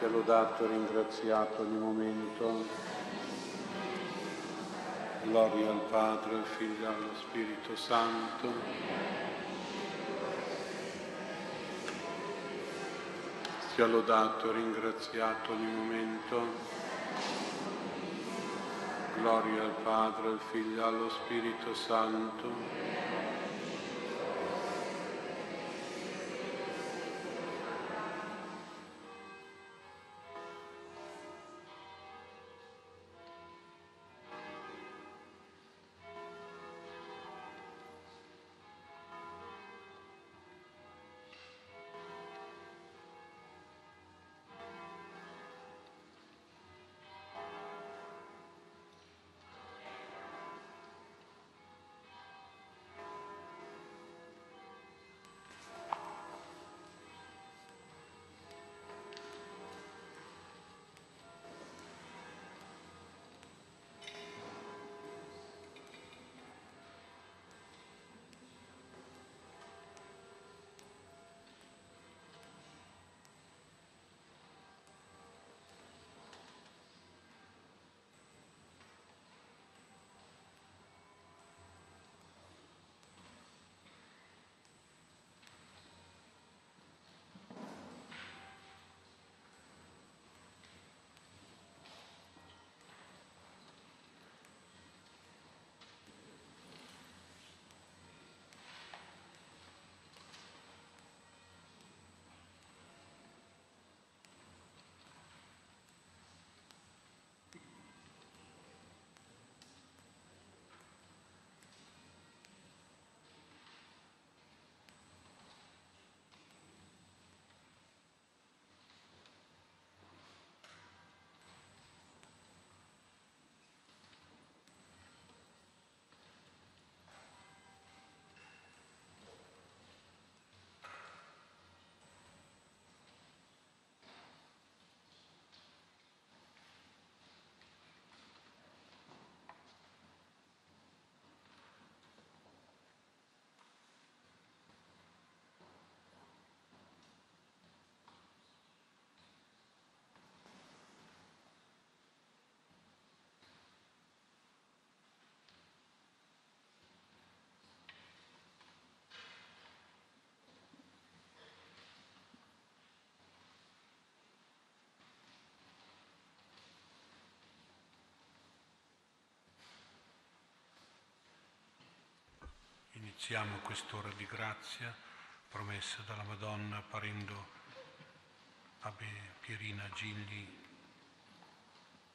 sia lodato e ringraziato ogni momento. Gloria al Padre, al Figlio e allo Spirito Santo. Sia lodato e ringraziato ogni momento. Gloria al Padre, al Figlio e allo Spirito Santo. Iniziamo quest'ora di grazia promessa dalla Madonna apparendo a Pierina Gigli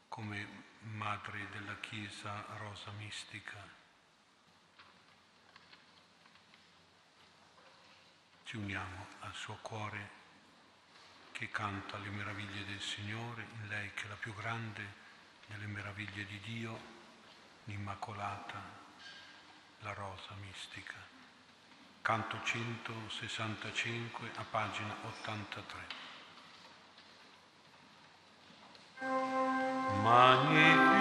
come madre della Chiesa Rosa Mistica. Ci uniamo al suo cuore che canta le meraviglie del Signore, in lei che è la più grande delle meraviglie di Dio, l'Immacolata la rosa mistica. Canto 165 a pagina 83. Magnifica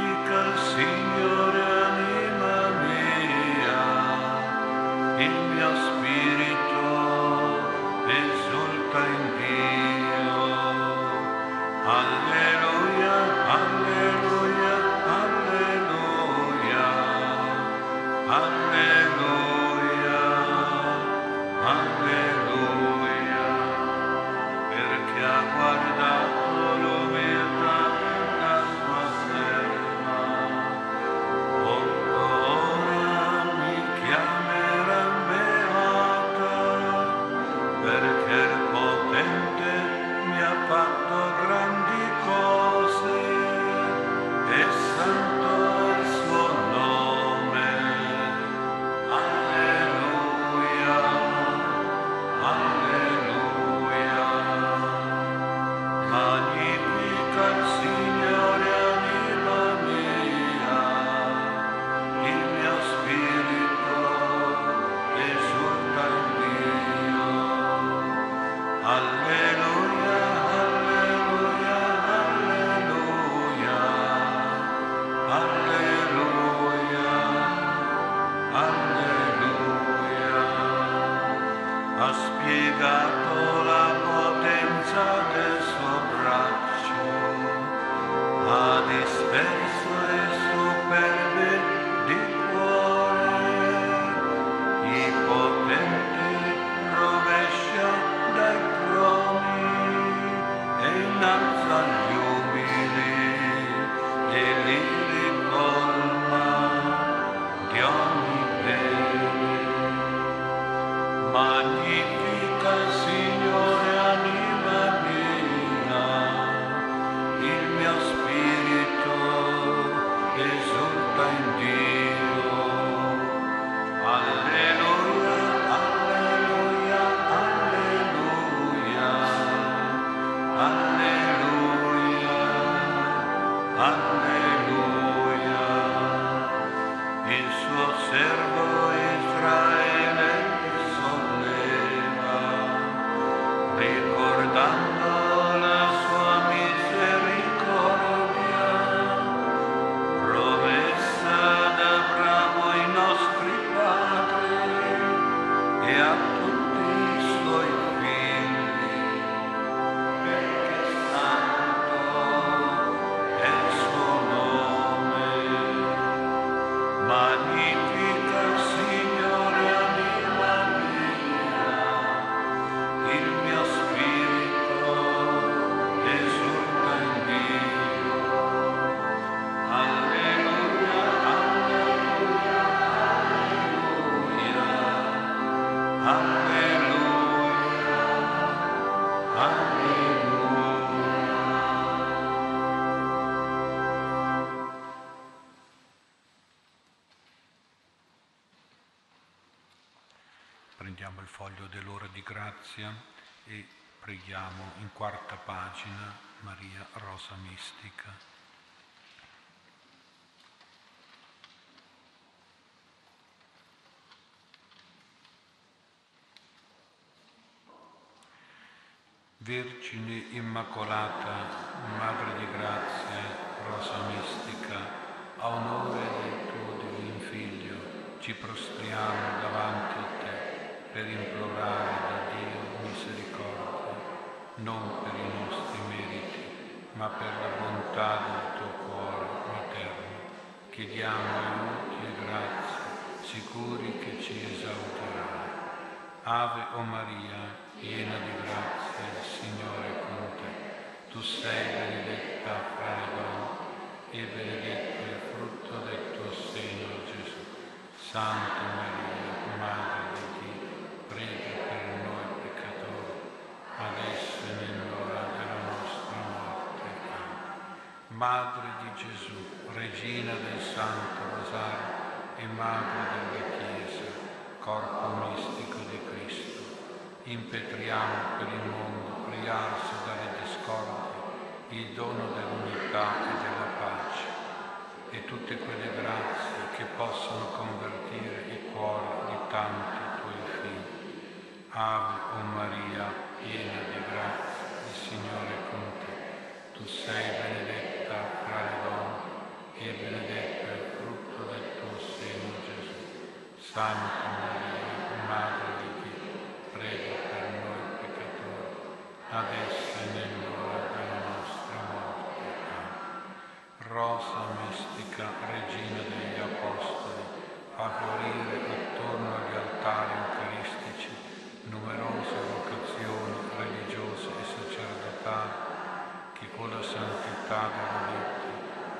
grazia e preghiamo in quarta pagina Maria Rosa Mistica. Vergine Immacolata, Madre di grazia, Rosa Mistica, a onore del tuo divin Figlio, ci prostriamo davanti a te per implorare da Dio misericordia, non per i nostri meriti, ma per la bontà del tuo cuore materno. Chiediamo aiuti e grazie, sicuri che ci esauterai. Ave o Maria, piena di grazia, il Signore è con te. Tu sei benedetta fra le donne e benedetto il frutto del tuo seno, Gesù. Santa Maria, Madre di Dio, prega per noi peccatori, adesso e nell'ora della nostra morte. Madre di Gesù, Regina del Santo Rosario e Madre della Chiesa, corpo mistico di Cristo impetriamo per il mondo riarsi dalle discordie il dono dell'unità e della pace e tutte quelle grazie che possono convertire i cuori di tanti. Ave o Maria, piena di grazia, il Signore è con te. Tu sei benedetta fra le donne e benedetto è il frutto del tuo seno Gesù. Santa Maria, Madre adesso e nell'ora della nostra morte. Rosa mistica, regina degli Apostoli, fa fiorire attorno agli altari numerose vocazioni religiose e sacerdotali che con la santità della vita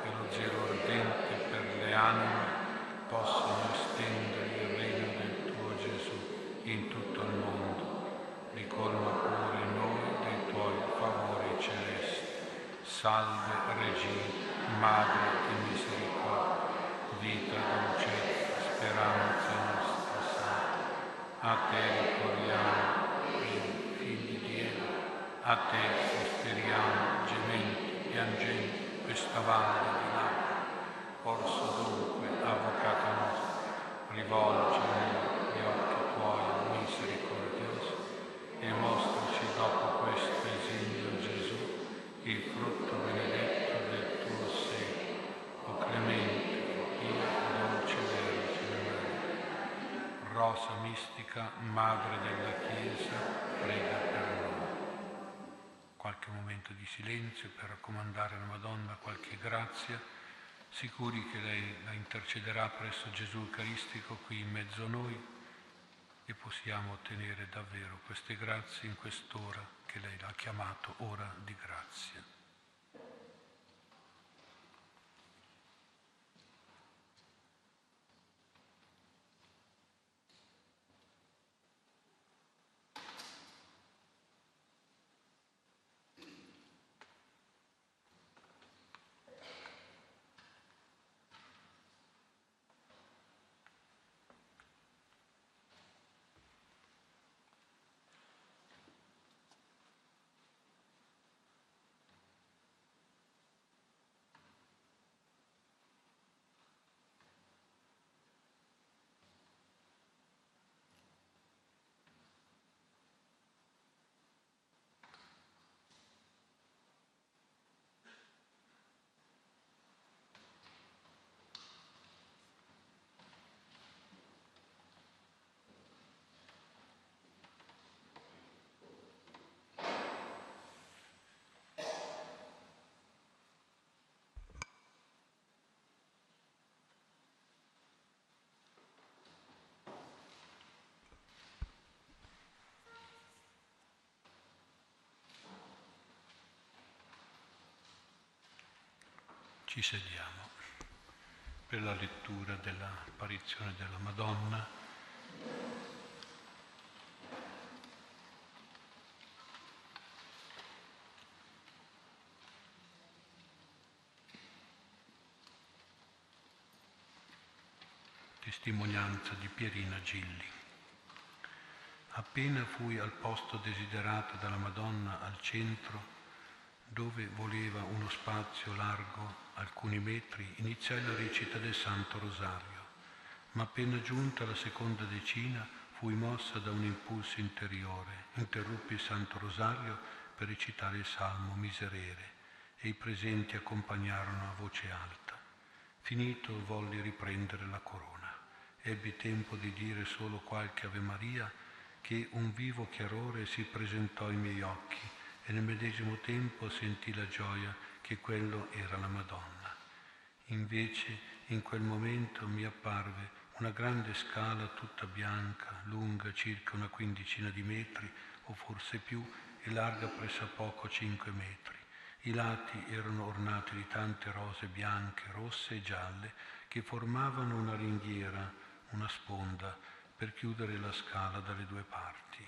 e lo zelo ardente per le anime possono estendere il regno del tuo Gesù in tutto il mondo. Ricolma pure noi tuoi favori celesti. Salve Regina, Madre di misericordia, vita, dolcezza, speranza nostra salve. A te a te sospiriamo, gementi, piangenti, questa valle di lacrime. Orso dunque, avvocato nostro, rivolgi gli occhi tuoi misericordiosi e mostraci dopo questo esilio Gesù, il frutto benedetto del tuo seno, o clemente, o pia, dolce Vergine Maria. Rosa mistica, Madre della Chiesa, prega per noi. Momento di silenzio per raccomandare alla Madonna qualche grazia, sicuri che lei la intercederà presso Gesù Eucaristico qui in mezzo a noi e possiamo ottenere davvero queste grazie in quest'ora che lei l'ha chiamato ora di grazia. Ci sediamo per la lettura dell'apparizione della Madonna. Testimonianza di Pierina Gilli. Appena fui al posto desiderato dalla Madonna al centro, dove voleva uno spazio largo alcuni metri, iniziai la recita del Santo Rosario, ma appena giunta alla seconda decina fui mossa da un impulso interiore, interruppi il Santo Rosario per recitare il Salmo Miserere e i presenti accompagnarono a voce alta. Finito volli riprendere la corona. Ebbi tempo di dire solo qualche Ave Maria che un vivo chiarore si presentò ai miei occhi e nel medesimo tempo sentì la gioia che quello era la Madonna. Invece in quel momento mi apparve una grande scala tutta bianca, lunga circa una quindicina di metri o forse più e larga pressappoco cinque metri. I lati erano ornati di tante rose bianche, rosse e gialle che formavano una ringhiera, una sponda, per chiudere la scala dalle due parti.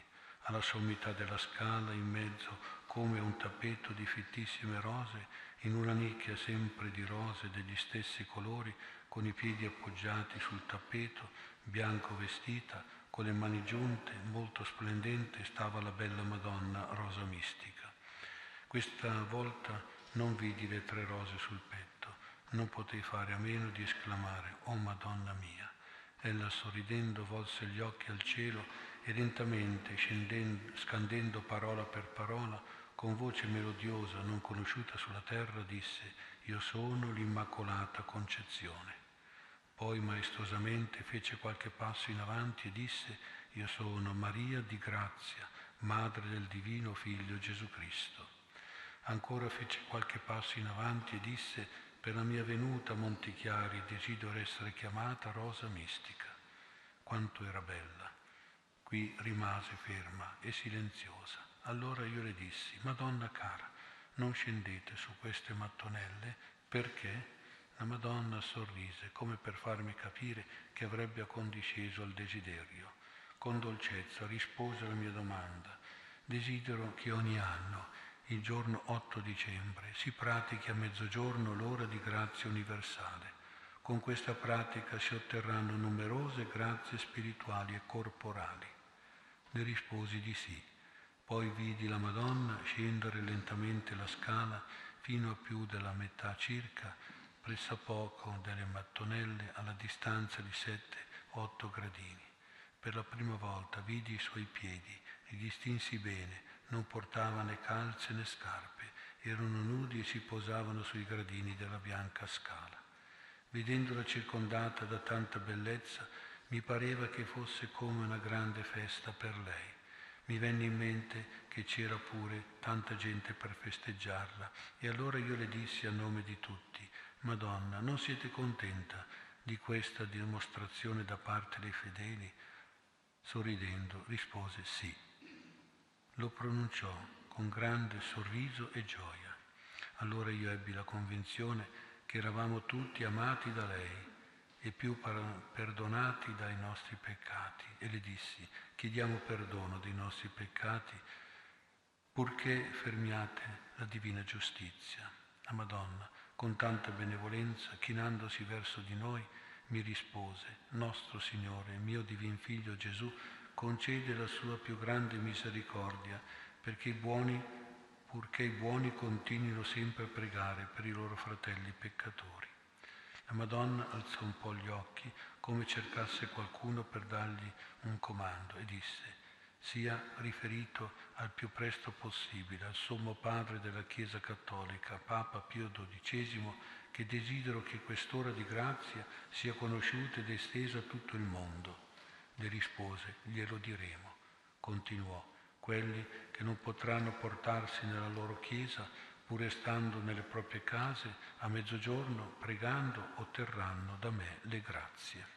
Alla sommità della scala, in mezzo, come un tappeto di fittissime rose, in una nicchia sempre di rose degli stessi colori, con i piedi appoggiati sul tappeto, bianco vestita, con le mani giunte, molto splendente, stava la bella Madonna rosa mistica. Questa volta non vidi le tre rose sul petto, non potei fare a meno di esclamare, Oh Madonna mia! Ella sorridendo volse gli occhi al cielo e lentamente, scandendo parola per parola, con voce melodiosa non conosciuta sulla terra, disse, Io sono l'Immacolata Concezione. Poi maestosamente fece qualche passo in avanti e disse, Io sono Maria di grazia, Madre del Divino Figlio Gesù Cristo. Ancora fece qualche passo in avanti e disse, per la mia venuta a Montichiari desidero essere chiamata Rosa Mistica. Quanto era bella. Qui rimase ferma e silenziosa. Allora io le dissi, Madonna cara, non scendete su queste mattonelle perché? La Madonna sorrise come per farmi capire che avrebbe accondisceso al desiderio. Con dolcezza rispose alla mia domanda. Desidero che ogni anno il giorno 8 dicembre si pratichi a mezzogiorno l'ora di grazia universale. Con questa pratica si otterranno numerose grazie spirituali e corporali. Le risposi di sì. Poi vidi la Madonna scendere lentamente la scala fino a più della metà circa, pressappoco delle mattonelle alla distanza di 7-8 gradini. Per la prima volta vidi i suoi piedi e distinsi bene non portava né calze né scarpe, erano nudi e si posavano sui gradini della bianca scala. Vedendola circondata da tanta bellezza, mi pareva che fosse come una grande festa per lei. Mi venne in mente che c'era pure tanta gente per festeggiarla e allora io le dissi a nome di tutti, Madonna, non siete contenta di questa dimostrazione da parte dei fedeli? Sorridendo rispose sì lo pronunciò con grande sorriso e gioia. Allora io ebbi la convinzione che eravamo tutti amati da lei e più perdonati dai nostri peccati e le dissi chiediamo perdono dei nostri peccati purché fermiate la divina giustizia. La Madonna, con tanta benevolenza, chinandosi verso di noi, mi rispose, nostro Signore, mio divin Figlio Gesù, concede la sua più grande misericordia, perché i buoni, purché i buoni continuino sempre a pregare per i loro fratelli peccatori. La Madonna alzò un po' gli occhi, come cercasse qualcuno per dargli un comando, e disse, sia riferito al più presto possibile al Sommo Padre della Chiesa Cattolica, Papa Pio XII, che desidero che quest'ora di grazia sia conosciuta ed estesa a tutto il mondo le rispose, glielo diremo. Continuò, quelli che non potranno portarsi nella loro chiesa, pur restando nelle proprie case, a mezzogiorno, pregando, otterranno da me le grazie.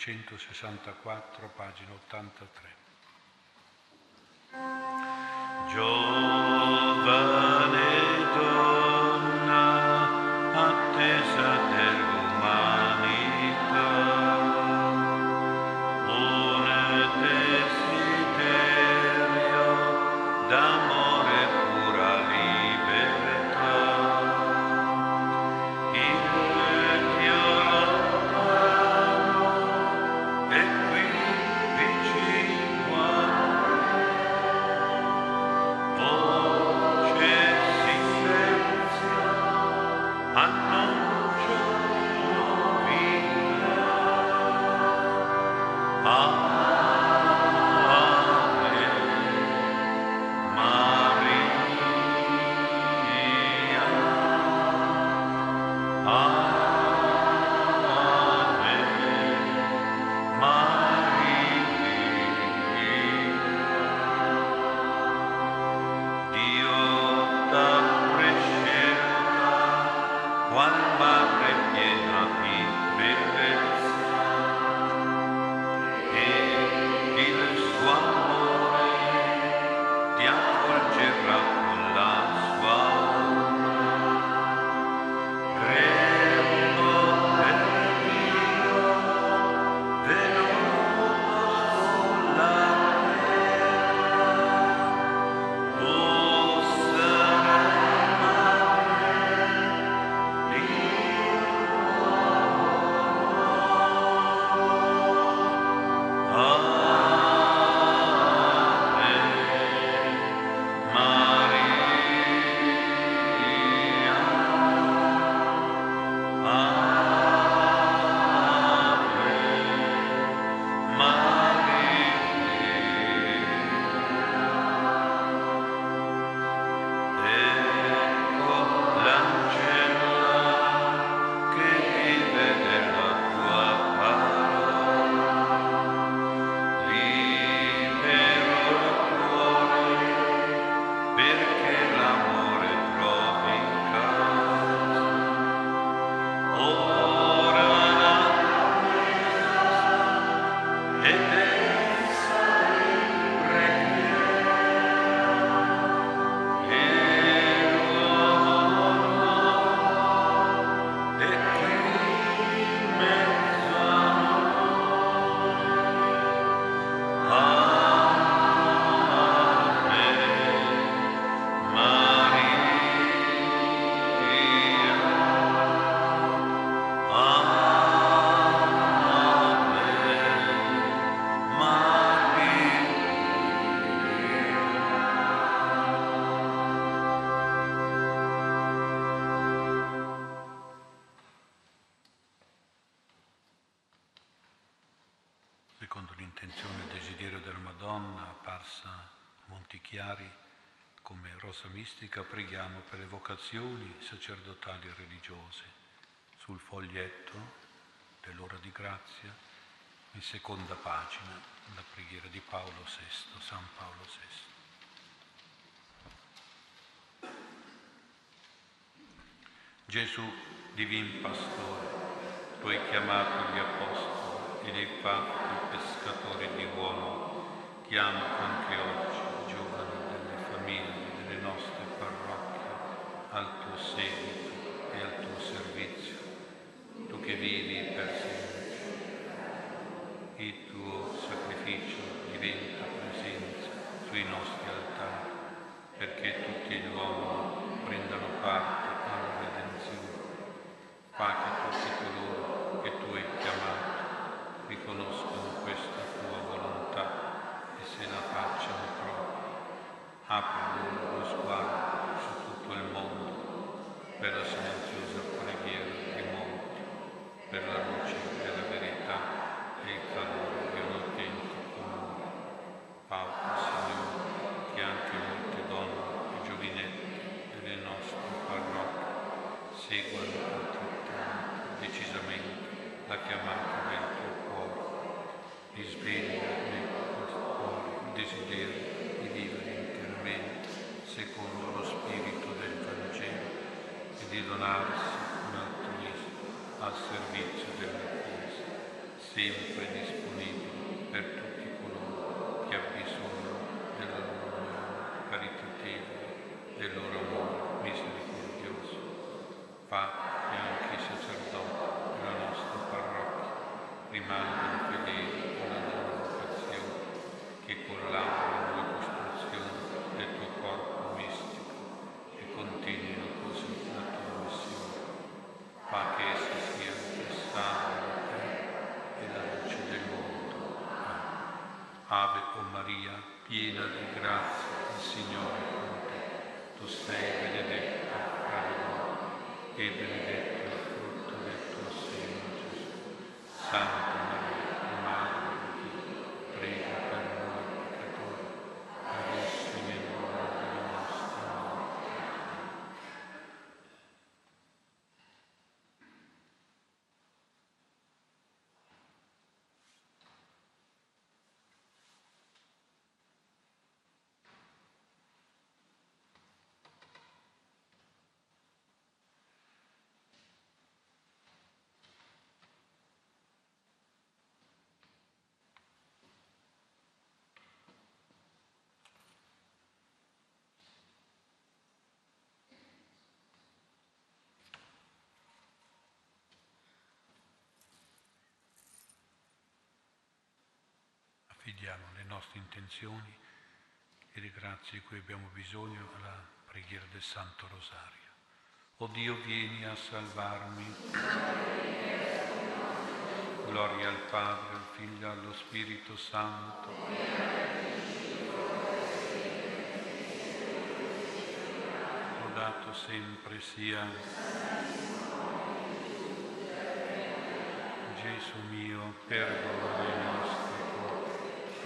264, pagina 83. Gio mistica preghiamo per le vocazioni sacerdotali e religiose. Sul foglietto dell'ora di grazia, in seconda pagina, la preghiera di Paolo VI, San Paolo VI. Gesù, divin pastore, tu hai chiamato gli apostoli e li hai fatti pescatori di uomini, chiama anche oggi giovani delle famiglie al seguito e al tuo servizio, tu che vivi per sempre. Il tuo sacrificio diventa presenza sui nostri altari, perché tutti gli uomini prendano parte alla redenzione. Fa che tutti coloro che tu hai chiamato riconoscono questa tua volontà e se la facciano propria. Apri loro lo sguardo tutto il mondo per la silenziosa preghiera di molti, per la luce della verità e il calore di un autentico amore. Pauca, Signore, che anche molte donne e giovinetti delle nostre parrocchie seguano altrettanto decisamente la chiamata del tuo cuore. Risveglia nel tuo cuore il desiderio di vivere interamente secondo lo Spirito di donarsi un altruismo al servizio della Chiesa. sempre disponibile per tutti coloro che hanno bisogno della loro unione caritativa, del loro amore misericordioso. Padre, e anche i sacerdoti della nostra parrocchia rimangano fedeli alla loro vocazione che collaborano alla costruzione del tuo corpo mistico e continuino così la tua missione. Fa che essi siano il sale della terra e la luce del mondo. Ave o Maria, piena di grazia, il Signore è con te. Tu sei benedetta fra le donne e benedetto il frutto del tuo seno, Gesù. Santa Maria, Madre di Dio, prega per noi peccatori, adesso e nell'ora della nostra morte. Affidiamo le nostre intenzioni e le grazie di cui abbiamo bisogno alla preghiera del Santo Rosario. O Dio, vieni a salvarmi. Gloria al Padre, al Figlio e allo Spirito Santo. Lodato sempre sia Gesù mio, perdona le nostre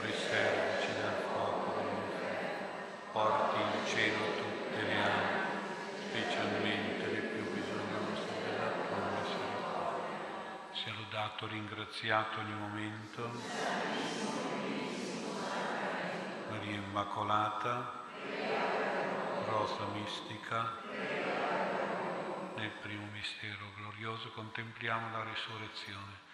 preservaci dal fuoco porti in cielo tutte le anime, specialmente le più bisognose della tua misericordia. Sia lodato, ringraziato ogni momento. Maria Immacolata, Rosa Mistica, nel primo mistero glorioso contempliamo la risurrezione.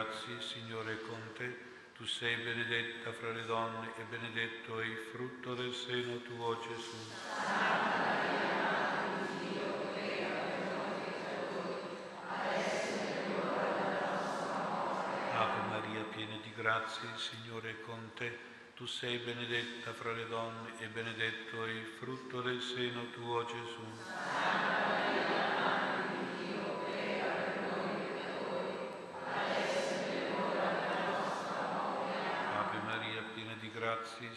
piena di il Signore con te. Tu sei benedetta fra le donne e benedetto è il frutto del seno tuo, Gesù. Ave Maria, piena di grazia, il Signore è con te. Tu sei benedetta fra le donne e benedetto è il frutto del seno tuo, Gesù. Ave Maria, piena di grazia, il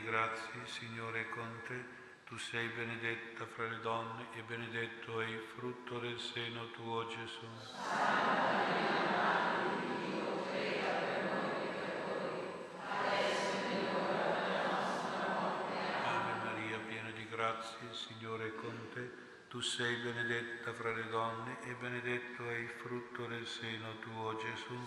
il Signore è con te. Tu sei benedetta fra le donne e benedetto è il frutto del seno tuo, Gesù. Ave Maria, piena di grazia, il Signore è con te. Tu sei benedetta fra le donne e benedetto è il frutto del seno tuo, Gesù.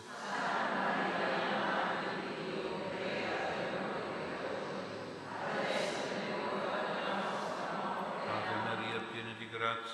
Ave Maria, piena di grazie,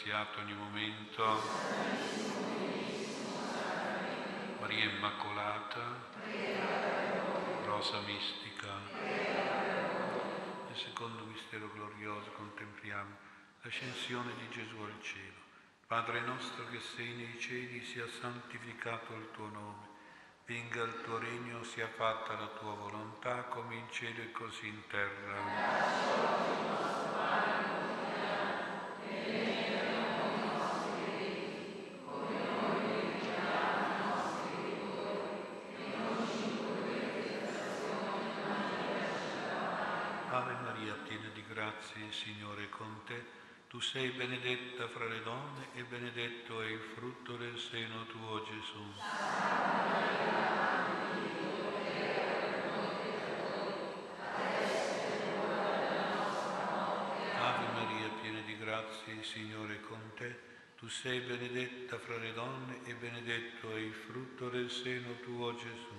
ringraziato ogni momento. Maria Immacolata, Rosa Mistica. Nel secondo mistero glorioso contempliamo l'ascensione di Gesù al cielo. Padre nostro che sei nei cieli, sia santificato il tuo nome. Venga il tuo regno, sia fatta la tua volontà, come in cielo e così in terra. Grazie, Signore, con te. Tu sei benedetta fra le donne e benedetto è il frutto del seno tuo, Gesù. Ave Maria, piena di grazie, Signore è con te. Tu sei benedetta fra le donne e benedetto è il frutto del seno tuo, Gesù.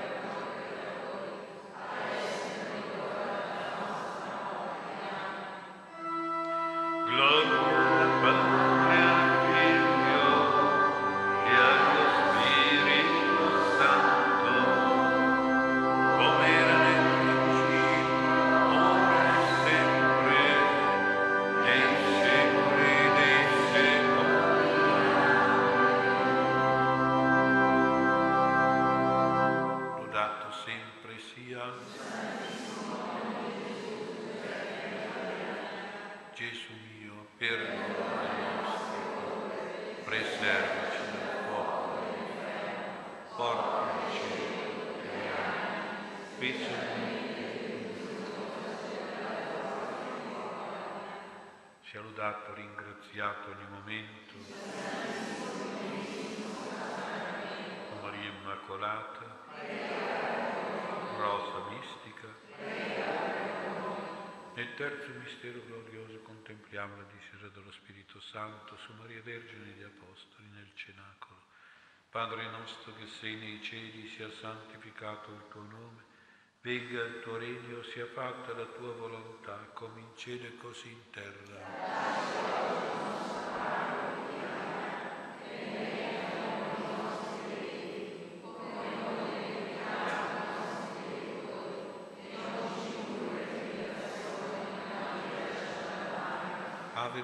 terzo mistero glorioso contempliamo la discesa dello Spirito Santo su Maria Vergine e gli Apostoli nel cenacolo. Padre nostro che sei nei cieli, sia santificato il tuo nome Venga il tuo regno, sia fatta la tua volontà, come in cielo e così in terra. Ave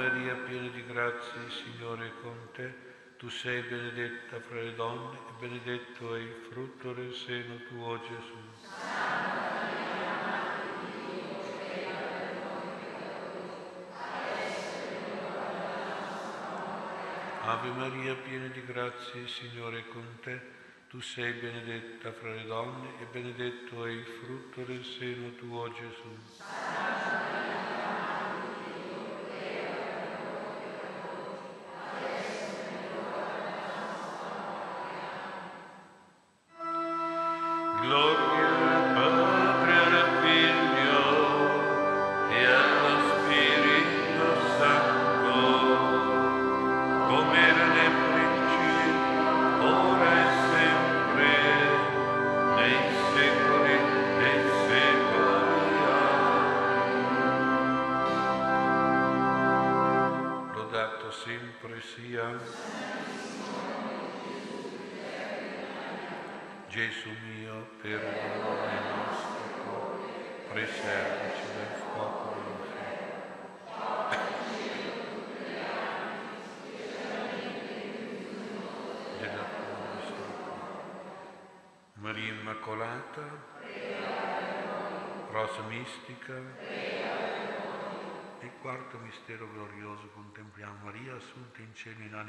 Maria, piena di grazia, il Signore è con te. Tu sei benedetta fra le donne e benedetto è il frutto del seno tuo, Gesù. Ave Maria, piena di grazia, il Signore è con te. Tu sei benedetta fra le donne e benedetto è il frutto del seno tuo, Gesù.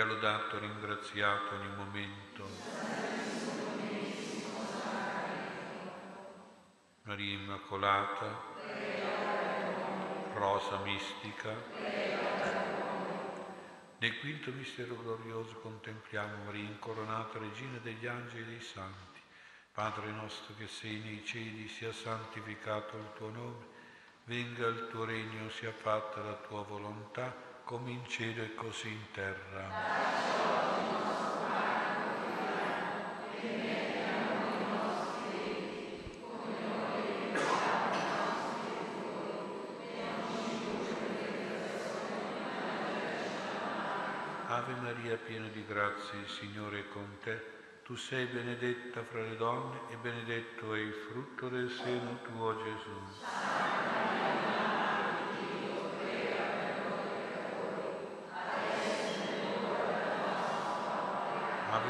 Sia lodato e ringraziato ogni momento. Maria Immacolata, Rosa Mistica. Nel quinto mistero glorioso contempliamo Maria incoronata, Regina degli angeli e dei santi. Padre nostro che sei nei cieli, sia santificato il tuo nome venga il tuo regno, sia fatta la tua volontà, come in cielo e così in terra. Ave Maria, piena di grazia, il Signore è con te. Tu sei benedetta fra le donne e benedetto è il frutto del seno tuo, Gesù. Ave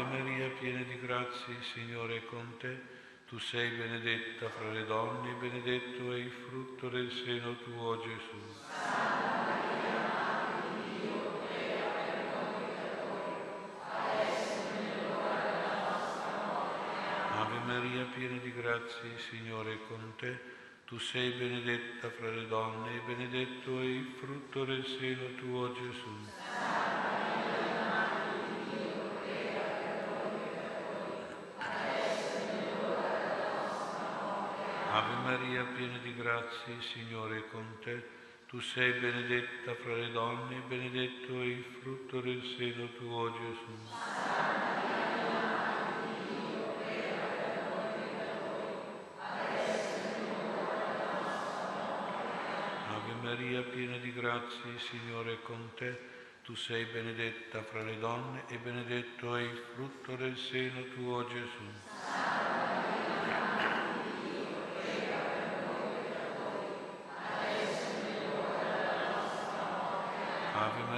Maria, piena di grazia, il Signore è con te. Tu sei benedetta fra le donne benedetto è il frutto del seno tuo, Gesù. Maria, piena di grazia, il Signore è con te. Tu sei benedetta fra le donne benedetto è il frutto del seno tuo, Gesù. Ave Maria, piena di grazia, il Signore è con te. Tu sei benedetta fra le donne benedetto è il frutto del seno tuo, Gesù. Maria, piena di grazia, il Signore è con te. Tu sei benedetta fra le donne e benedetto è il frutto del seno tuo, Gesù. Ave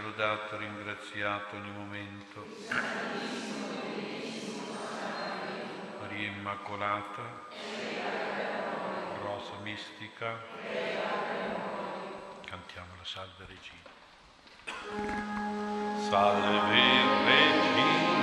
Lodato, ringraziato ogni momento. Maria Immacolata, Rosa Mistica, cantiamo la Salve Regina. Salve Regina,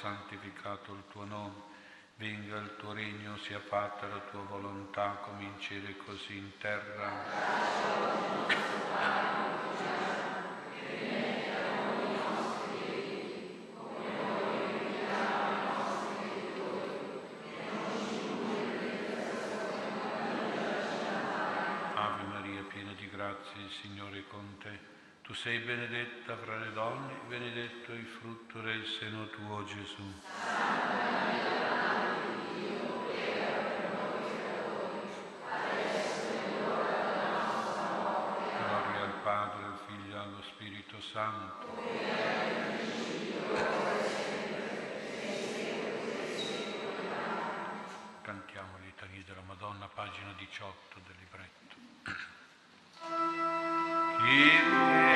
santificato il tuo nome, venga il tuo regno, sia fatta la tua volontà come in cielo e così in terra. il Signore è con te. Tu sei benedetta fra le donne, benedetto il frutto del seno tuo, Gesù. Gloria al Padre, al Figlio e allo Spirito Santo. Cantiamo litanie della Madonna, pagina 18 del libretto. Kyrie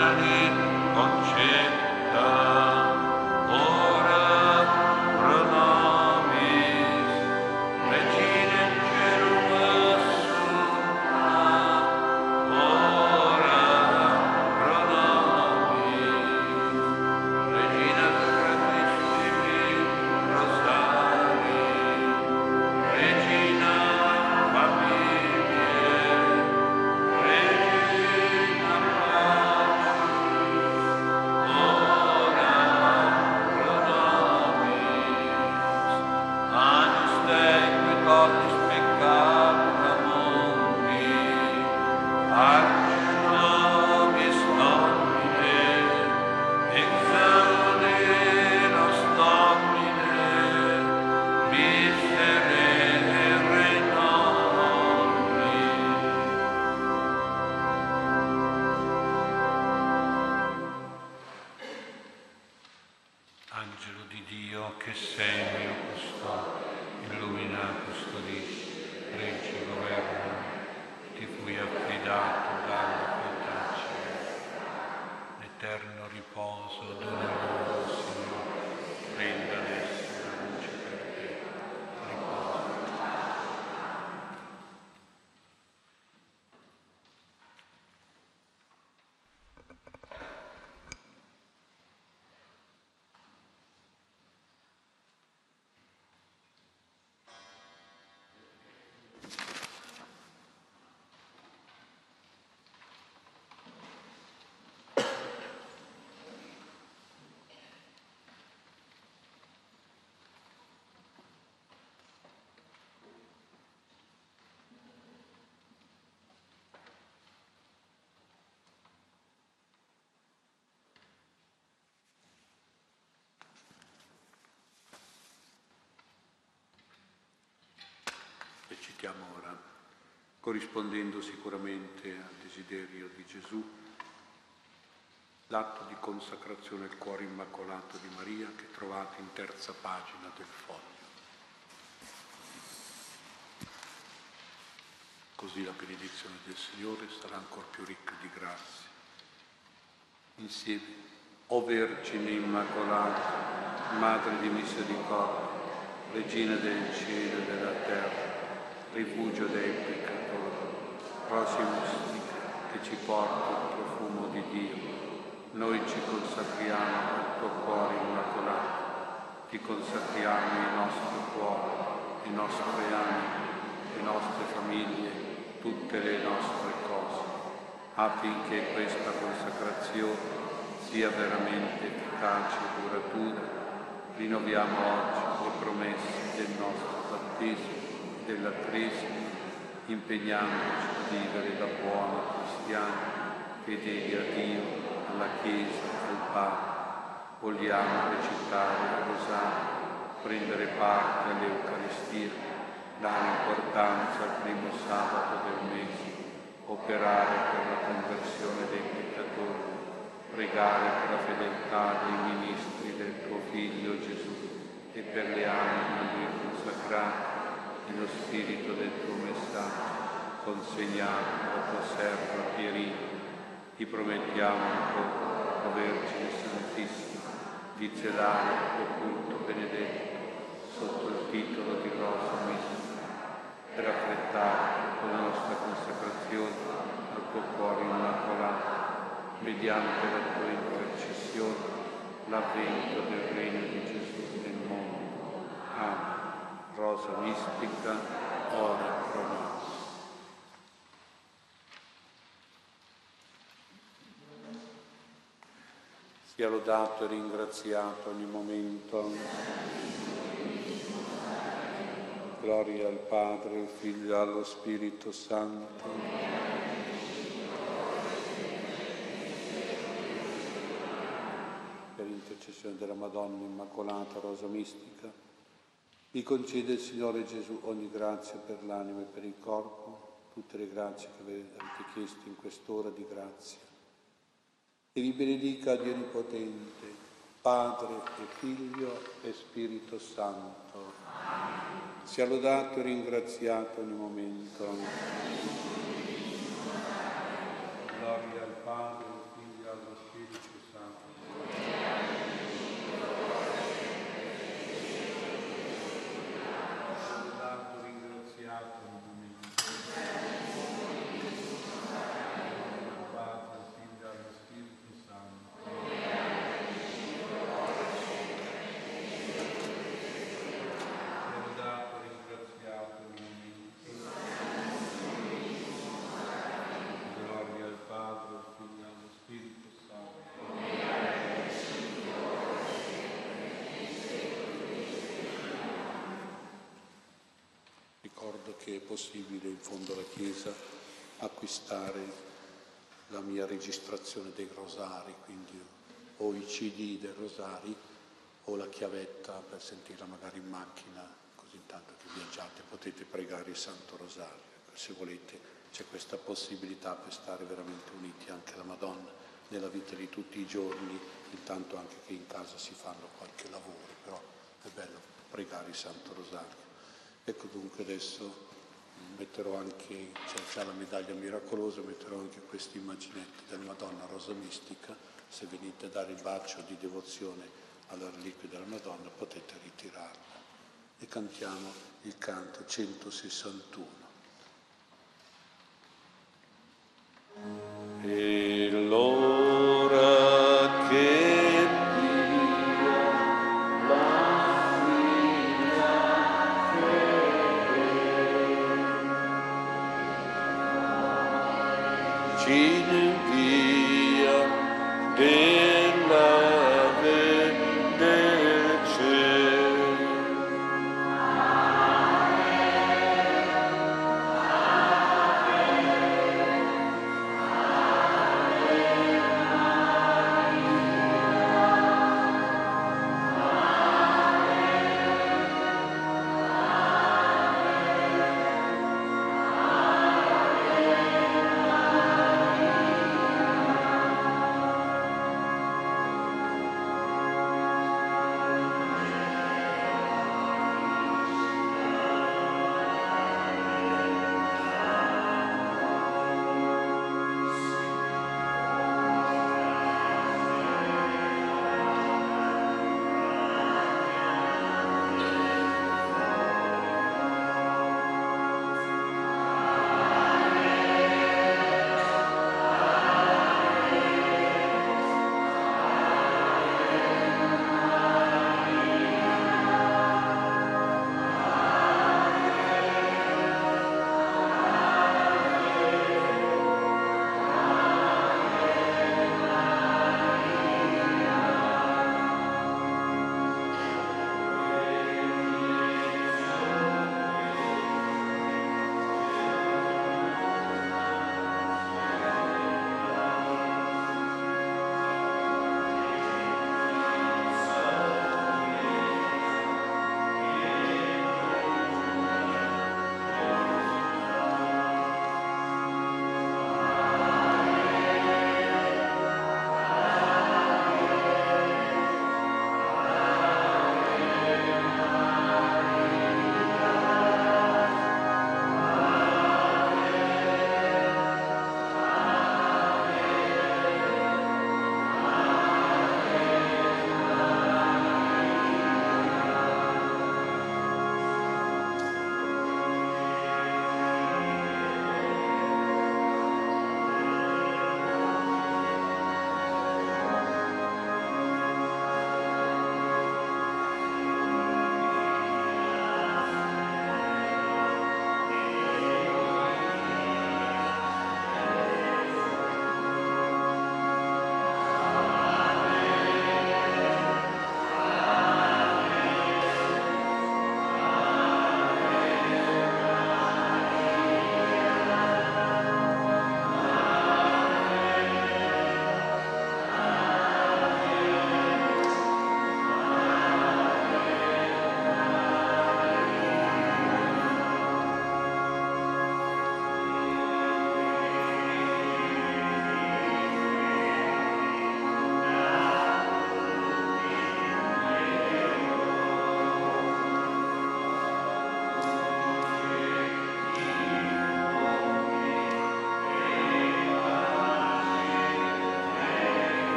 Anne, Recitiamo ora, corrispondendo sicuramente al desiderio di Gesù, l'atto di consacrazione al cuore immacolato di Maria che trovate in terza pagina del foglio. Così la benedizione del Signore sarà ancora più ricca di grazie. Insieme, o Vergine Immacolata, Madre di misericordia, Regina del cielo e della terra, rifugio dei peccatori, prossimo che ci porta il profumo di Dio. Noi ci consacriamo al tuo cuore immacolato, ti consacriamo il nostro cuore, le nostre anime, le nostre famiglie, tutte le nostre cose, affinché questa consacrazione sia veramente efficace e duratura. Rinnoviamo oggi le promesse del nostro battesimo della Cresima, impegnandoci a vivere da buoni cristiani, fedeli a Dio, alla Chiesa, al Padre. Vogliamo recitare il rosario, prendere parte all'Eucaristia, dare importanza al primo sabato del mese, operare per la conversione dei peccatori, pregare per la fedeltà dei ministri del tuo Figlio Gesù e per le anime a consacrate nello spirito del tuo messaggio consegnato alla tua serva Pierina. Ti promettiamo ancora, o Vergine Santissima, di celare il tuo culto benedetto sotto il titolo di Rosa Mistica, per affrettare con la nostra consacrazione al tuo cuore immacolato, mediante la tua intercessione, l'avvento del regno di Gesù nel mondo. Amen rosa mistica, ora pro. Sia lodato e ringraziato ogni momento. Gloria al Padre, al Figlio e allo Spirito Santo. Per intercessione della Madonna Immacolata, Rosa Mistica, mi concede il Signore Gesù ogni grazia per l'anima e per il corpo, tutte le grazie che avete chiesto in quest'ora di grazia. E vi benedica Dio Onnipotente, Padre e Figlio e Spirito Santo. Sia lodato e ringraziato ogni momento. Gloria al Padre che è possibile in fondo alla Chiesa acquistare la mia registrazione dei rosari, quindi o i CD dei rosari o la chiavetta per sentirla magari in macchina, così intanto che viaggiate potete pregare il Santo Rosario. Se volete c'è questa possibilità per stare veramente uniti anche alla Madonna nella vita di tutti i giorni, intanto anche che in casa si fanno qualche lavoro, però è bello pregare il Santo Rosario. Ecco dunque adesso metterò anche, cioè, c'è la medaglia miracolosa, metterò anche questi immaginetti della Madonna Rosa Mistica, se venite a dare il bacio di devozione alla reliquia della Madonna potete ritirarla. E cantiamo il canto 161. E